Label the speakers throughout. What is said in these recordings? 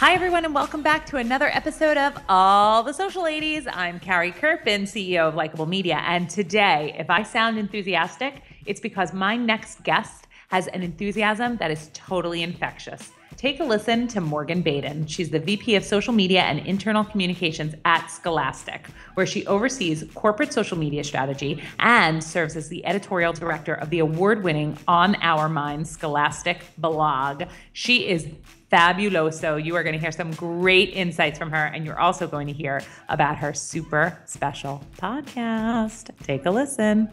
Speaker 1: Hi, everyone, and welcome back to another episode of All the Social Ladies. I'm Carrie Kerpen, CEO of Likeable Media. And today, if I sound enthusiastic, it's because my next guest has an enthusiasm that is totally infectious. Take a listen to Morgan Baden. She's the VP of Social Media and Internal Communications at Scholastic, where she oversees corporate social media strategy and serves as the editorial director of the award winning On Our Minds Scholastic blog. She is fabuloso. You are going to hear some great insights from her, and you're also going to hear about her super special podcast. Take a listen.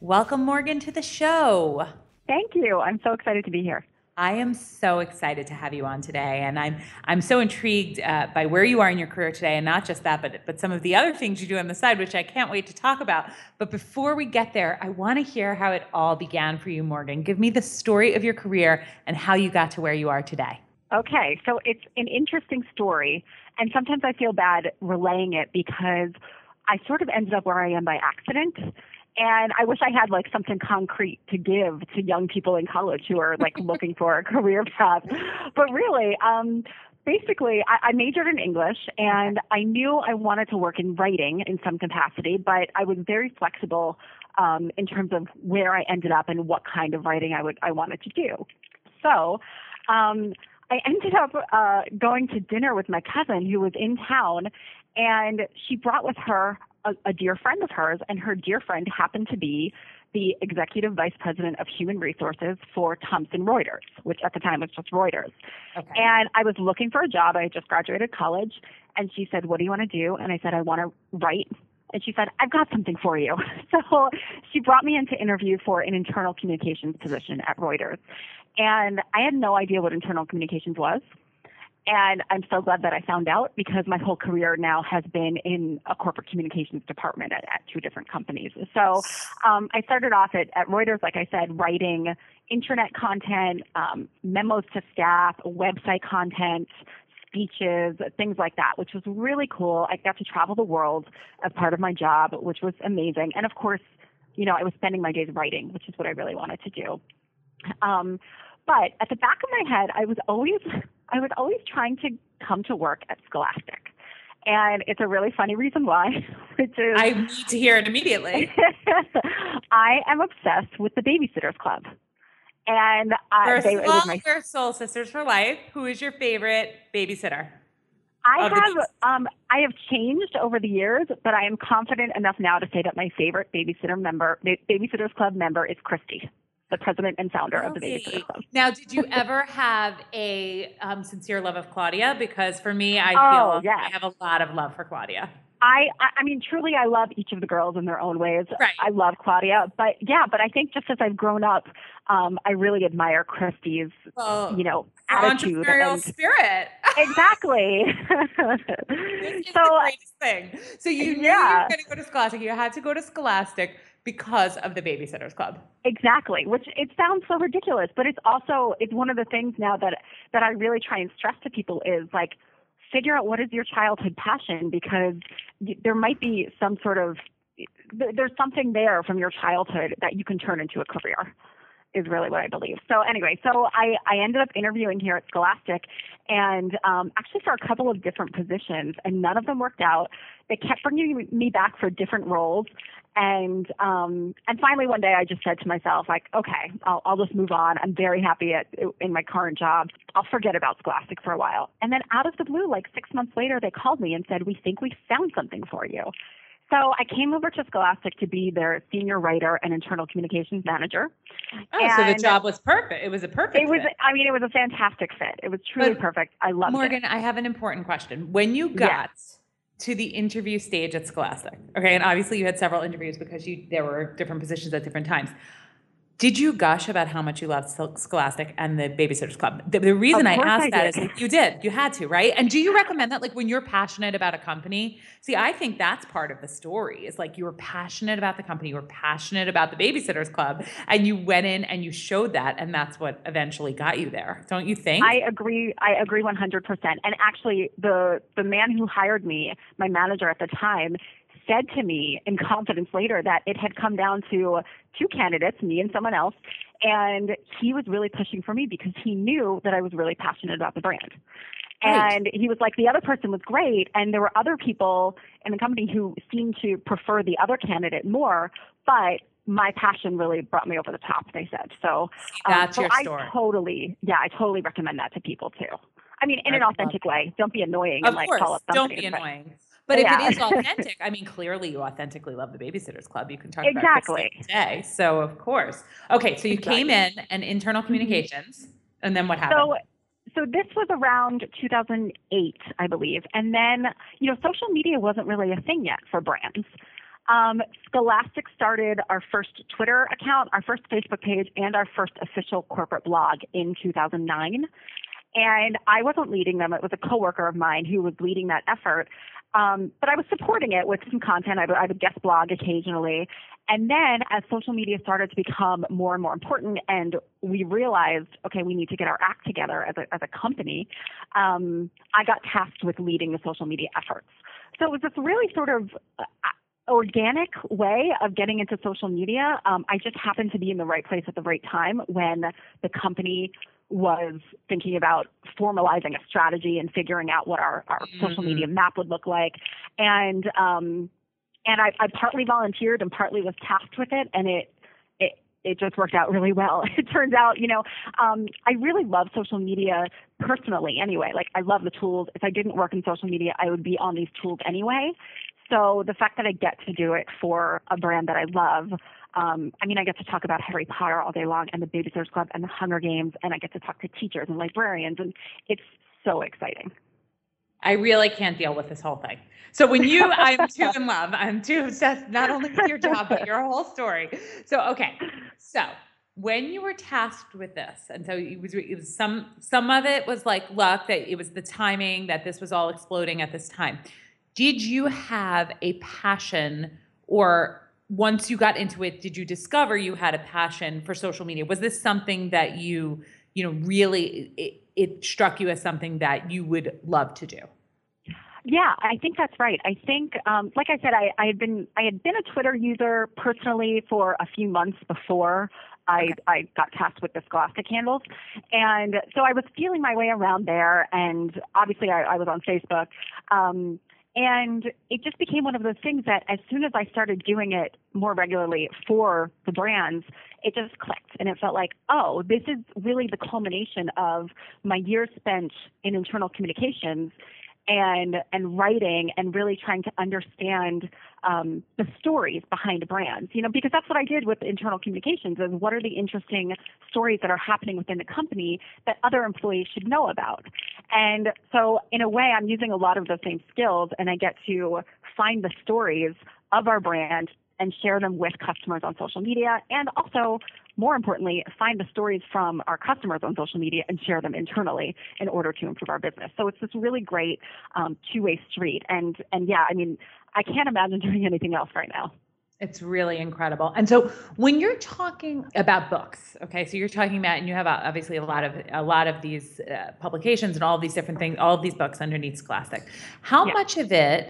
Speaker 1: Welcome, Morgan, to the show.
Speaker 2: Thank you. I'm so excited to be here.
Speaker 1: I am so excited to have you on today, and I'm I'm so intrigued uh, by where you are in your career today, and not just that, but but some of the other things you do on the side, which I can't wait to talk about. But before we get there, I want to hear how it all began for you, Morgan. Give me the story of your career and how you got to where you are today.
Speaker 2: Okay, so it's an interesting story, and sometimes I feel bad relaying it because I sort of ended up where I am by accident. And I wish I had like something concrete to give to young people in college who are like looking for a career path. But really, um, basically, I, I majored in English and I knew I wanted to work in writing in some capacity, but I was very flexible um, in terms of where I ended up and what kind of writing I would I wanted to do. So. Um, I ended up uh, going to dinner with my cousin who was in town, and she brought with her a, a dear friend of hers, and her dear friend happened to be the executive vice president of human resources for Thomson Reuters, which at the time was just Reuters.
Speaker 1: Okay.
Speaker 2: And I was looking for a job. I had just graduated college, and she said, "What do you want to do?" And I said, "I want to write." And she said, "I've got something for you." So she brought me in to interview for an internal communications position at Reuters, and I had no idea what internal communications was. And I'm so glad that I found out because my whole career now has been in a corporate communications department at, at two different companies. So um, I started off at, at Reuters, like I said, writing internet content, um, memos to staff, website content, speeches, things like that, which was really cool. I got to travel the world as part of my job, which was amazing. And of course, you know, I was spending my days writing, which is what I really wanted to do. Um, but at the back of my head, I was always I was always trying to come to work at Scholastic. And it's a really funny reason why, which is
Speaker 1: I need to hear it immediately.
Speaker 2: I am obsessed with the Babysitters Club. And I,
Speaker 1: First
Speaker 2: they,
Speaker 1: of all,
Speaker 2: my
Speaker 1: your Soul Sisters for Life. Who is your favorite babysitter?
Speaker 2: I have um I have changed over the years, but I am confident enough now to say that my favorite babysitter member, ba- Babysitters Club member, is Kristy, the president and founder of the
Speaker 1: Okay.
Speaker 2: Babysitters Club.
Speaker 1: Now, did you ever have a um, sincere love of Claudia? Because for me, I
Speaker 2: Oh,
Speaker 1: feel
Speaker 2: yes.
Speaker 1: I have a lot of love for Claudia.
Speaker 2: I, I mean, truly, I love each of the girls in their own ways.
Speaker 1: Right.
Speaker 2: I love Claudia, but yeah, but I think just as I've grown up, um, I really admire Kristy's,
Speaker 1: Well,
Speaker 2: you know, attitude.
Speaker 1: entrepreneurial
Speaker 2: And,
Speaker 1: spirit.
Speaker 2: exactly. So
Speaker 1: the greatest thing. So you knew you
Speaker 2: Yeah.
Speaker 1: were going to go to Scholastic. You had to go to Scholastic because of the Babysitters Club.
Speaker 2: Exactly, which it sounds so ridiculous, but it's also it's one of the things now that that I really try and stress to people is like figure out what is your childhood passion because there might be some sort of there's something there from your childhood that you can turn into a career is really what I believe. So anyway, so I, I ended up interviewing here at Scholastic and um, actually for a couple of different positions and none of them worked out. They kept bringing me back for different roles And um, and finally one day I just said to myself like, okay, I'll, I'll just move on. I'm very happy at in my current job. I'll forget about Scholastic for a while. And then out of the blue, like six months later, they called me and said, we think we found something for you. So I came over to Scholastic to be their senior writer and internal communications manager.
Speaker 1: Oh, so the job was perfect. It was a perfect.
Speaker 2: It was,
Speaker 1: fit.
Speaker 2: I mean, it was a fantastic fit. It was truly
Speaker 1: But,
Speaker 2: perfect. I loved it.
Speaker 1: Morgan, I have an important question. When you
Speaker 2: Yes.
Speaker 1: To the interview stage at Scholastic, okay, and obviously you had several interviews because you there were different positions at different times. Did you gush about how much you loved Scholastic and the Babysitters Club? The, the reason I asked
Speaker 2: I
Speaker 1: that is like, you did, you had to, right? And do you recommend that, like, when you're passionate about a company? See, I think that's part of the story. Is like you were passionate about the company, you were passionate about the Babysitters Club, and you went in and you showed that, and that's what eventually got you there. Don't you think?
Speaker 2: I agree. I agree 100%. And actually, the the man who hired me, my manager at the time, said to me in confidence later that it had come down to two candidates, me and someone else, and he was really pushing for me because he knew that I was really passionate about the brand.
Speaker 1: Right.
Speaker 2: And he was like, the other person was great, and there were other people in the company who seemed to prefer the other candidate more, but my passion really brought me over the top. They said so. Um,
Speaker 1: That's
Speaker 2: so
Speaker 1: your
Speaker 2: I totally, yeah, I totally recommend that to people too. I mean, in
Speaker 1: I
Speaker 2: an authentic way. Don't be annoying
Speaker 1: Of
Speaker 2: and like
Speaker 1: course,
Speaker 2: call up
Speaker 1: don't
Speaker 2: somebody.
Speaker 1: be
Speaker 2: but-
Speaker 1: annoying. But if
Speaker 2: Yeah.
Speaker 1: it is authentic, I mean, clearly you authentically love the Babysitters Club. You can talk about
Speaker 2: Exactly.
Speaker 1: it today. So of course. Okay, so you came in and internal communications, and then what happened?
Speaker 2: So, so this was around 2008, I believe, and then you know, social media wasn't really a thing yet for brands. Um, Scholastic started our first Twitter account, our first Facebook page, and our first official corporate blog in 2009. And I wasn't leading them; it was a coworker of mine who was leading that effort. Um, but I was supporting it with some content. I would, I would guest blog occasionally. And then as social media started to become more and more important and we realized, okay, we need to get our act together as a, as a company, um, I got tasked with leading the social media efforts. So it was this really sort of uh, organic way of getting into social media. Um, I just happened to be in the right place at the right time when the company was thinking about formalizing a strategy and figuring out what our, our social
Speaker 1: Mhm.
Speaker 2: media map would look like. And um, and I, I partly volunteered and partly was tasked with it, and it it it just worked out really well. It turns out, you know, um, I really love social media personally. Anyway, like I love the tools. If I didn't work in social media, I would be on these tools anyway. So the fact that I get to do it for a brand that I love, um, I mean, I get to talk about Harry Potter all day long and the Babysitters Club and the Hunger Games, and I get to talk to teachers and librarians, and it's so exciting.
Speaker 1: I really can't deal with this whole thing. So when you, I'm too in love. I'm too obsessed, not only with your job, but your whole story. So, okay. So when you were tasked with this, and so it was, it was some, some of it was like luck that it was the timing that this was all exploding at this time. Did you have a passion or once you got into it, did you discover you had a passion for social media? Was this something that you, you know, really, it, it struck you as something that you would love to do?
Speaker 2: Yeah, I think that's right. I think, um, like I said, I, I had been I had been a Twitter user personally for a few months before I
Speaker 1: Okay.
Speaker 2: I got tasked with the Scholastic handles, and so I was feeling my way around there. And obviously, I, I was on Facebook, um, and it just became one of those things that as soon as I started doing it more regularly for the brands, it just clicked, and it felt like, oh, this is really the culmination of my years spent in internal communications and and writing and really trying to understand um, the stories behind brands. You know, because that's what I did with internal communications. Is what are the interesting stories that are happening within the company that other employees should know about? And so, in a way, I'm using a lot of those same skills, and I get to find the stories of our brand and share them with customers on social media and also more importantly find the stories from our customers on social media and share them internally in order to improve our business so it's this really great um, two-way street and and yeah i mean i can't imagine doing anything else right now
Speaker 1: It's really incredible. And so when you're talking about books, okay, so you're talking about, and you have uh, obviously a lot of a lot of these uh, publications and all these different things, all of these books underneath Scholastic. How
Speaker 2: Yeah.
Speaker 1: much of it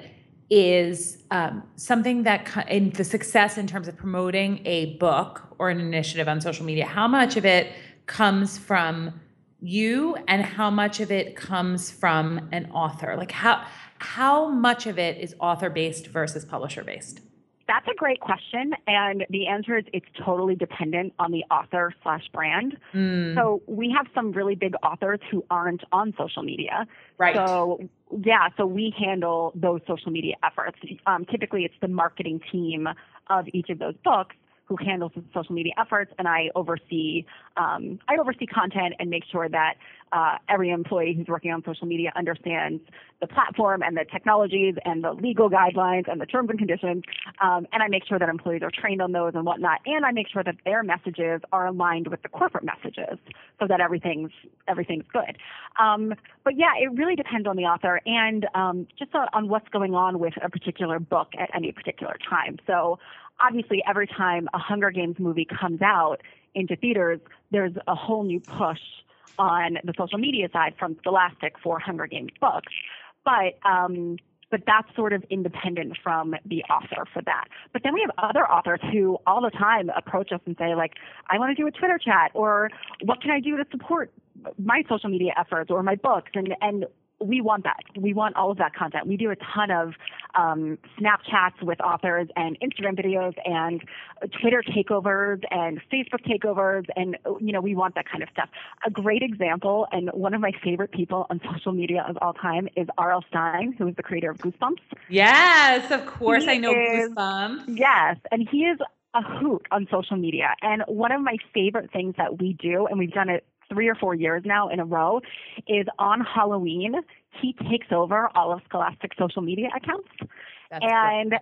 Speaker 1: is um, something that in the success in terms of promoting a book or an initiative on social media? How much of it comes from you, and how much of it comes from an author? Like how how much of it is author based versus publisher based?
Speaker 2: That's a great question, and the answer is it's totally dependent on the author slash brand.
Speaker 1: Mm,
Speaker 2: So we have some really big authors who aren't on social media.
Speaker 1: right.
Speaker 2: So yeah, so we handle those social media efforts. Um, typically, it's the marketing team of each of those books who handles the social media efforts, and I oversee um, I oversee content and make sure that uh, every employee who's working on social media understands the platform and the technologies and the legal guidelines and the terms and conditions. Um, and I make sure that employees are trained on those and whatnot. And I make sure that their messages are aligned with the corporate messages so that everything's everything's good. Um, but yeah, it really depends on the author and um, just on, on what's going on with a particular book at any particular time. So obviously, every time a Hunger Games movie comes out into theaters, there's a whole new push on the social media side from Scholastic for Hunger Games books. But um, but that's sort of independent from the author for that. But then we have other authors who all the time approach us and say like, I want to do a Twitter chat, or what can I do to support my social media efforts or my books, and and we want that. We want all of that content. We do a ton of um, Snapchats with authors and Instagram videos and Twitter takeovers and Facebook takeovers, and you know we want that kind of stuff. A great example, and one of my favorite people on social media of all time is R.L. Stine, who is the creator of Goosebumps.
Speaker 1: yes, of course.
Speaker 2: He
Speaker 1: I know
Speaker 2: is-
Speaker 1: Goosebumps.
Speaker 2: Yes, and he is a hoot on social media. And one of my favorite things that we do, and we've done it three or four years now in a row, is on Halloween, he takes over all of Scholastic social media accounts
Speaker 1: That's
Speaker 2: and
Speaker 1: great.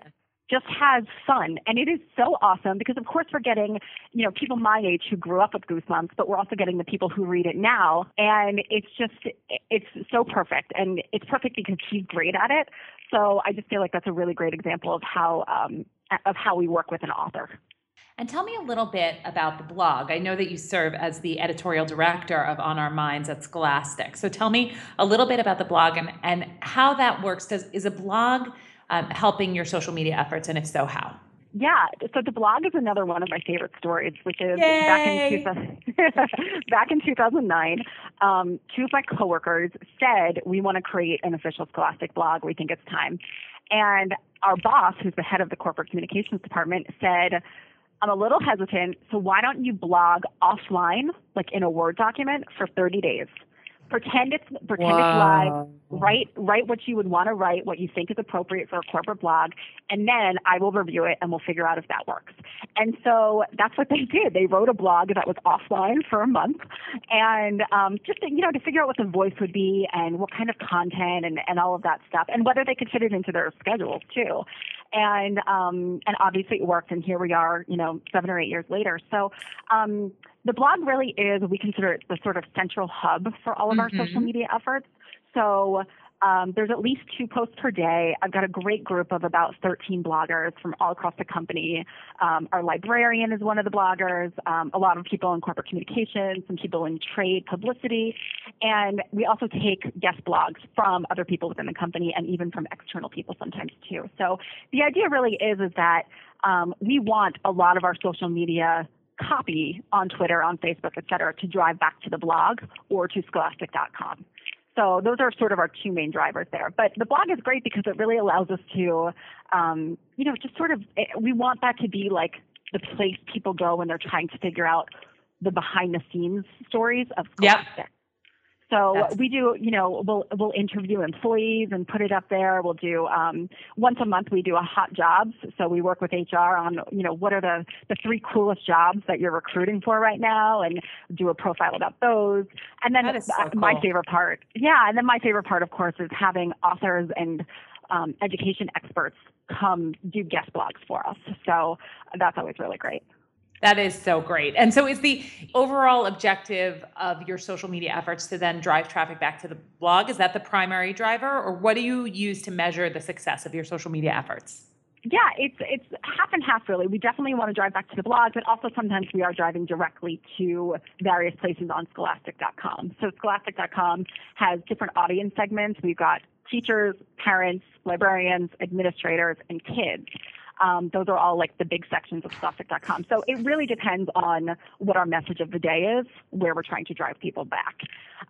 Speaker 2: just has fun. And it is so awesome because, of course, we're getting, you know, people my age who grew up with Goosebumps, but we're also getting the people who read it now. And it's just, it's so perfect. And it's perfect because he's great at it. So I just feel like that's a really great example of how, um, of how we work with an author.
Speaker 1: And tell me a little bit about the blog. I know that you serve as the editorial director of On Our Minds at Scholastic. So tell me a little bit about the blog and, and how that works. Does is a blog um, helping your social media efforts, and if so, how?
Speaker 2: Yeah, so the blog is another one of my favorite stories, which is back in! 2000, back in 2009, um, two of my coworkers said, we want to create an official Scholastic blog. We think it's time. And our boss, who's the head of the corporate communications department, said, I'm a little hesitant, so why don't you blog offline, like in a Word document, for 30 days? Pretend it's pretend it's live. Write write what you would want to write, what you think is appropriate for a corporate blog, and then I will review it and we'll figure out if that works. And so that's what they did. They wrote a blog that was offline for a month, and um, just to, you know to figure out what the voice would be and what kind of content and and all of that stuff, and whether they could fit it into their schedules too. And um, and obviously it worked, and here we are, you know, seven or eight years later. So. Um, the blog really is, we consider it the sort of central hub for all of our
Speaker 1: Mhm.
Speaker 2: social media efforts. So um, there's at least two posts per day. I've got a great group of about 13 bloggers from all across the company. Um, our librarian is one of the bloggers, um, a lot of people in corporate communications, some people in trade publicity, and we also take guest blogs from other people within the company and even from external people sometimes too. So the idea really is is that um, we want a lot of our social media copy on Twitter, on Facebook, et cetera, to drive back to the blog or to scholastic.com. So those are sort of our two main drivers there. But the blog is great because it really allows us to, um, you know, just sort of, eh, we want that to be like the place people go when they're trying to figure out the behind the scenes stories of
Speaker 1: Yep.
Speaker 2: So
Speaker 1: That's-
Speaker 2: we do, you know, we'll we'll interview employees and put it up there. We'll do um, once a month. We do a hot jobs. So we work with HR on, you know, what are the the three coolest jobs that you're recruiting for right now, and do a profile about those. And then
Speaker 1: That is so
Speaker 2: uh, my favorite part, yeah, and then my favorite part, of course, is having authors and um, education experts come do guest blogs for us. So that's always really great.
Speaker 1: That is so great. And so, is the overall objective of your social media efforts to then drive traffic back to the blog? Is that the primary driver, or what do you use to measure the success of your social media efforts?
Speaker 2: Yeah, it's it's half and half really. We definitely want to drive back to the blog, but also sometimes we are driving directly to various places on scholastic.com. So scholastic.com has different audience segments. We've got teachers, parents, librarians, administrators, and kids. Um, those are all like the big sections of Scholastic.com. So it really depends on what our message of the day is, where we're trying to drive people back.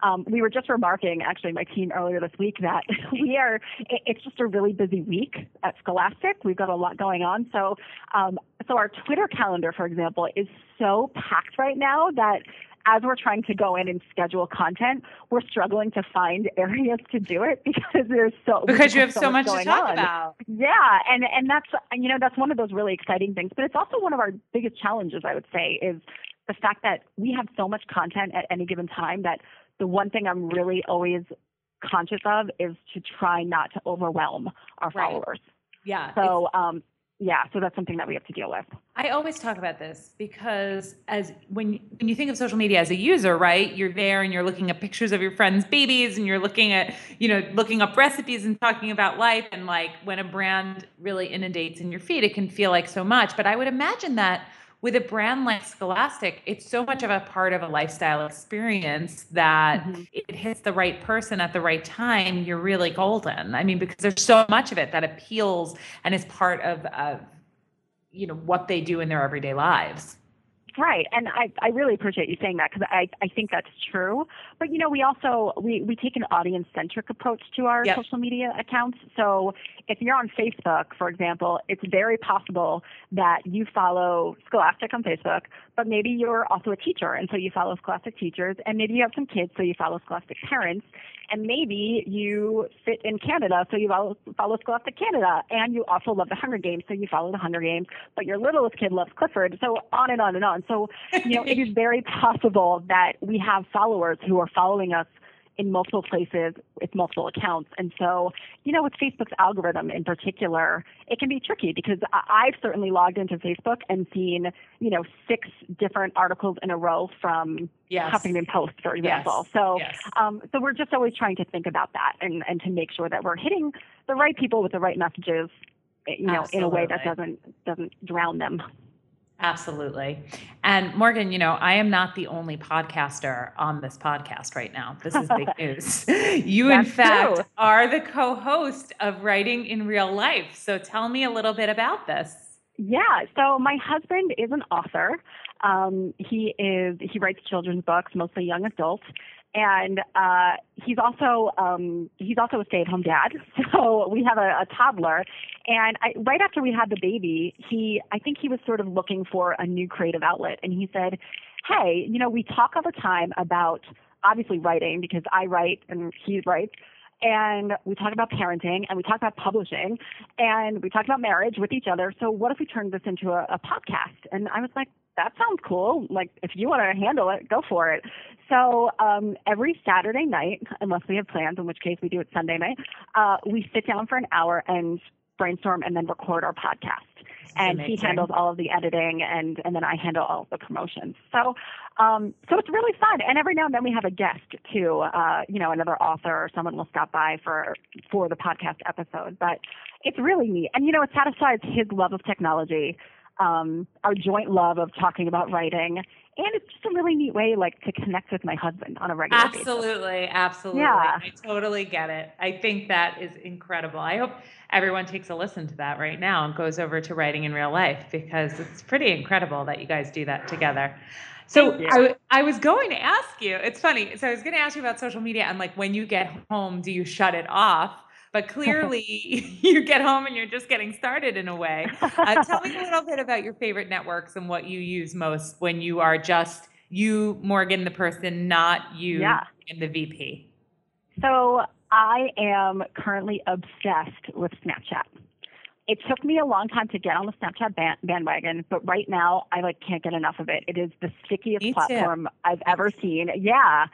Speaker 2: Um, we were just remarking, actually, my team earlier this week that we are, it's just a really busy week at Scholastic. We've got a lot going on. So, um, so our Twitter calendar, for example, is so packed right now that as we're trying to go in and schedule content, we're struggling to find areas to do it because there's so
Speaker 1: because you have so, much,
Speaker 2: much
Speaker 1: to talk
Speaker 2: on.
Speaker 1: about.
Speaker 2: Yeah, and and that's you know that's one of those really exciting things, but it's also one of our biggest challenges. I would say is the fact that we have so much content at any given time that the one thing I'm really always conscious of is to try not to overwhelm our
Speaker 1: Right.
Speaker 2: followers.
Speaker 1: Yeah.
Speaker 2: So um, yeah, so that's something that we have to deal with.
Speaker 1: I always talk about this because as when when you think of social media as a user, right? You're there and you're looking at pictures of your friends' babies and you're looking at, you know, looking up recipes and talking about life and like when a brand really inundates in your feed, it can feel like so much, but I would imagine that with a brand like Scholastic, it's so much of a part of a lifestyle experience that
Speaker 2: Mhm.
Speaker 1: it hits the right person at the right time, you're really golden. I mean, because there's so much of it that appeals and is part of, of you know what they do in their everyday lives.
Speaker 2: Right, and I, I really appreciate you saying that because I, I think that's true. But you know, we also we, we take an audience centric approach to our
Speaker 1: Yep.
Speaker 2: social media accounts. So if you're on Facebook, for example, it's very possible that you follow Scholastic on Facebook, but maybe you're also a teacher, and so you follow Scholastic teachers, and maybe you have some kids, so you follow Scholastic parents, and maybe you sit in Canada, so you follow, follow Scholastic Canada, and you also love the Hunger Games, so you follow the Hunger Games, but your littlest kid loves Clifford, so on and on and on. So, you know, it is very possible that we have followers who are following us in multiple places with multiple accounts. And so, you know, with Facebook's algorithm in particular, it can be tricky because I've certainly logged into Facebook and seen, you know, six different articles in a row from
Speaker 1: Yes.
Speaker 2: Huffington Post, for example.
Speaker 1: Yes.
Speaker 2: So,
Speaker 1: Yes.
Speaker 2: um, so we're just always trying to think about that and, and to make sure that we're hitting the right people with the right messages, you know, in a way that doesn't doesn't drown them.
Speaker 1: Absolutely. And Morgan, you know, I am not the only podcaster on this podcast right now. This is big news. You, in fact,
Speaker 2: true.
Speaker 1: are the co host of Writing in Real Life. So tell me a little bit about this.
Speaker 2: Yeah. So my husband is an author. Um, he is he writes children's books, mostly young adult, and uh, he's also um, he's also a stay-at-home dad. So we have a, a toddler, and I, right after we had the baby, he I think he was sort of looking for a new creative outlet, and he said, "Hey, you know, we talk all the time about obviously writing because I write and he writes." And we talk about parenting and we talk about publishing and we talk about marriage with each other. So what if we turned this into a, a podcast? And I was like, that sounds cool. Like if you want to handle it, go for it. So um, every Saturday night, unless we have plans, in which case we do it Sunday night, uh, we sit down for an hour and brainstorm and then record our podcast. And he handles all of the editing, and and then I handle all of the promotions. So, um, so it's really fun. And every now and then we have a guest too. Uh, you know, another author or someone will stop by for for the podcast episode. But it's really neat. And you know, it satisfies his love of technology, um, our joint love of talking about writing, and it's just a really neat way, like, to connect with my husband on a regular basis.
Speaker 1: Absolutely. Absolutely.
Speaker 2: Yeah.
Speaker 1: I totally get it. I think that is incredible. I hope everyone takes a listen to that right now and goes over to Writing in Real Life because it's pretty incredible that you guys do that together. So
Speaker 2: I, you.
Speaker 1: I, w- I was going to ask you, it's funny. So I was going to ask you about social media and like when you get home, do you shut it off? But clearly you get home and you're just getting started in a way. Uh, tell me a little bit about your favorite networks and what you use most when you are just you, Morgan, the person, not you
Speaker 2: Yeah.
Speaker 1: and the VP.
Speaker 2: So I am currently obsessed with Snapchat. It took me a long time to get on the Snapchat ban- bandwagon, but right now I like can't get enough of it. It is the stickiest
Speaker 1: Me too.
Speaker 2: platform I've ever seen. Yeah.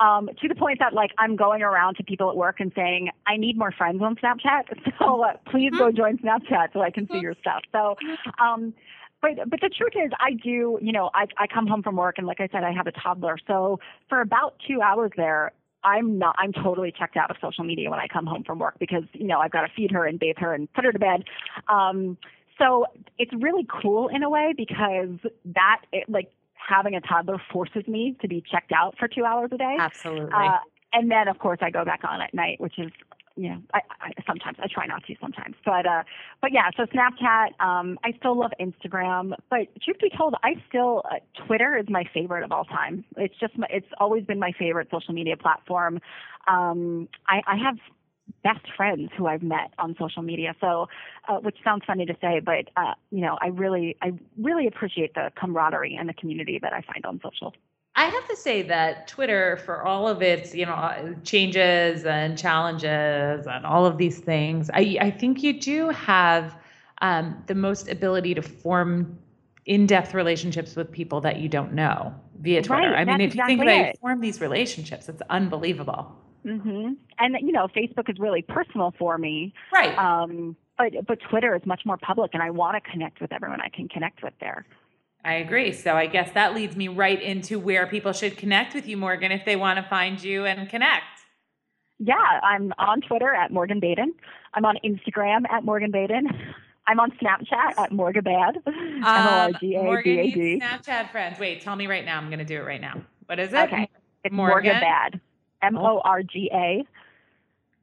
Speaker 2: Um, to the point that like I'm going around to people at work and saying, I need more friends on Snapchat. So uh, please go join Snapchat so I can see your stuff. So, um, but but the truth is, I do. You know, I I come home from work and like I said, I have a toddler. So for about two hours there, I'm not. I'm totally checked out of social media when I come home from work because you know I've got to feed her and bathe her and put her to bed. Um, so it's really cool in a way because that it, like having a toddler forces me to be checked out for two hours a day.
Speaker 1: Absolutely.
Speaker 2: Uh, and then of course I go back on at night, which is yeah, I, I sometimes I try not to sometimes, but uh, but yeah. So Snapchat, um, I still love Instagram, but truth be told, I still uh, Twitter is my favorite of all time. It's just my, it's always been my favorite social media platform. Um, I, I have best friends who I've met on social media. So, uh, which sounds funny to say, but uh, you know, I really, I really appreciate the camaraderie and the community that I find on social.
Speaker 1: I have to say that Twitter, for all of its you know changes and challenges and all of these things, I I think you do have um, the most ability to form in-depth relationships with people that you don't know via Twitter.
Speaker 2: Right,
Speaker 1: I mean, if
Speaker 2: exactly
Speaker 1: you think
Speaker 2: it.
Speaker 1: it, form these relationships, it's unbelievable.
Speaker 2: Hmm And you know, Facebook is really personal for me.
Speaker 1: Right.
Speaker 2: Um, but but Twitter is much more public, and I want to connect with everyone I can connect with there.
Speaker 1: I agree. So I guess that leads me right into where people should connect with you, Morgan, if they want to find you and connect.
Speaker 2: Yeah, I'm on Twitter at Morgan Baden. I'm on Instagram at Morgan Baden. I'm on Snapchat at Morgabad. M O R
Speaker 1: Um,
Speaker 2: G A
Speaker 1: Morgan
Speaker 2: B A
Speaker 1: needs Snapchat friends. Wait, tell me right now. I'm going to do it right now. What is it?
Speaker 2: Okay. It's
Speaker 1: Morgan?
Speaker 2: Morgabad. M O R G A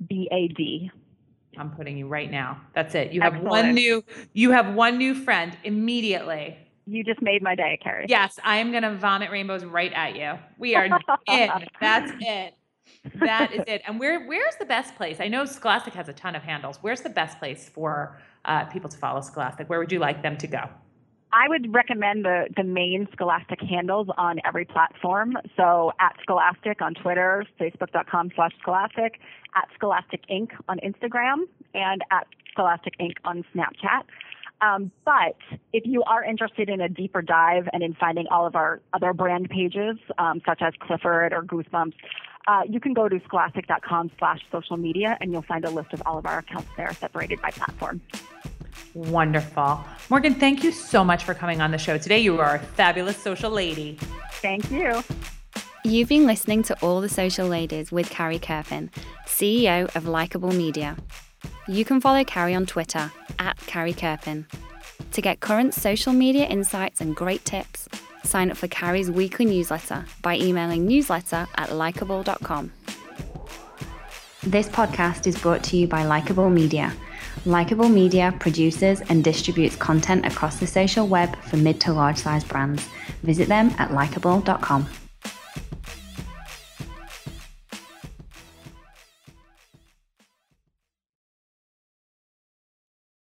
Speaker 2: B A D.
Speaker 1: I'm putting you right now. That's it. You have one new. You have one new friend immediately.
Speaker 2: You just made my day, Carrie.
Speaker 1: Yes, I am going to vomit rainbows right at you. We are in. That's it. That is it. And where where's the best place? I know Scholastic has a ton of handles. Where's the best place for uh, people to follow Scholastic? Where would you like them to go?
Speaker 2: I would recommend the, the main Scholastic handles on every platform. So at Scholastic on Twitter, Facebook.com slash Scholastic, at Scholastic Inc. on Instagram, and at Scholastic Inc. on Snapchat. Um, but if you are interested in a deeper dive and in finding all of our other brand pages, um, such as Clifford or Goosebumps, uh, you can go to scholastic.com slash social media and you'll find a list of all of our accounts there separated by platform.
Speaker 1: Wonderful. Morgan, thank you so much for coming on the show today. You are a fabulous social lady.
Speaker 2: Thank you.
Speaker 3: You've been listening to All the Social Ladies with Carrie Kerpen, CEO of Likeable Media. You can follow Carrie on Twitter at Carrie Kerpen. To get current social media insights and great tips, sign up for Carrie's weekly newsletter by emailing newsletter at likeable.com. This podcast is brought to you by Likeable Media. Likeable Media produces and distributes content across the social web for mid to large size brands. Visit them at likeable.com.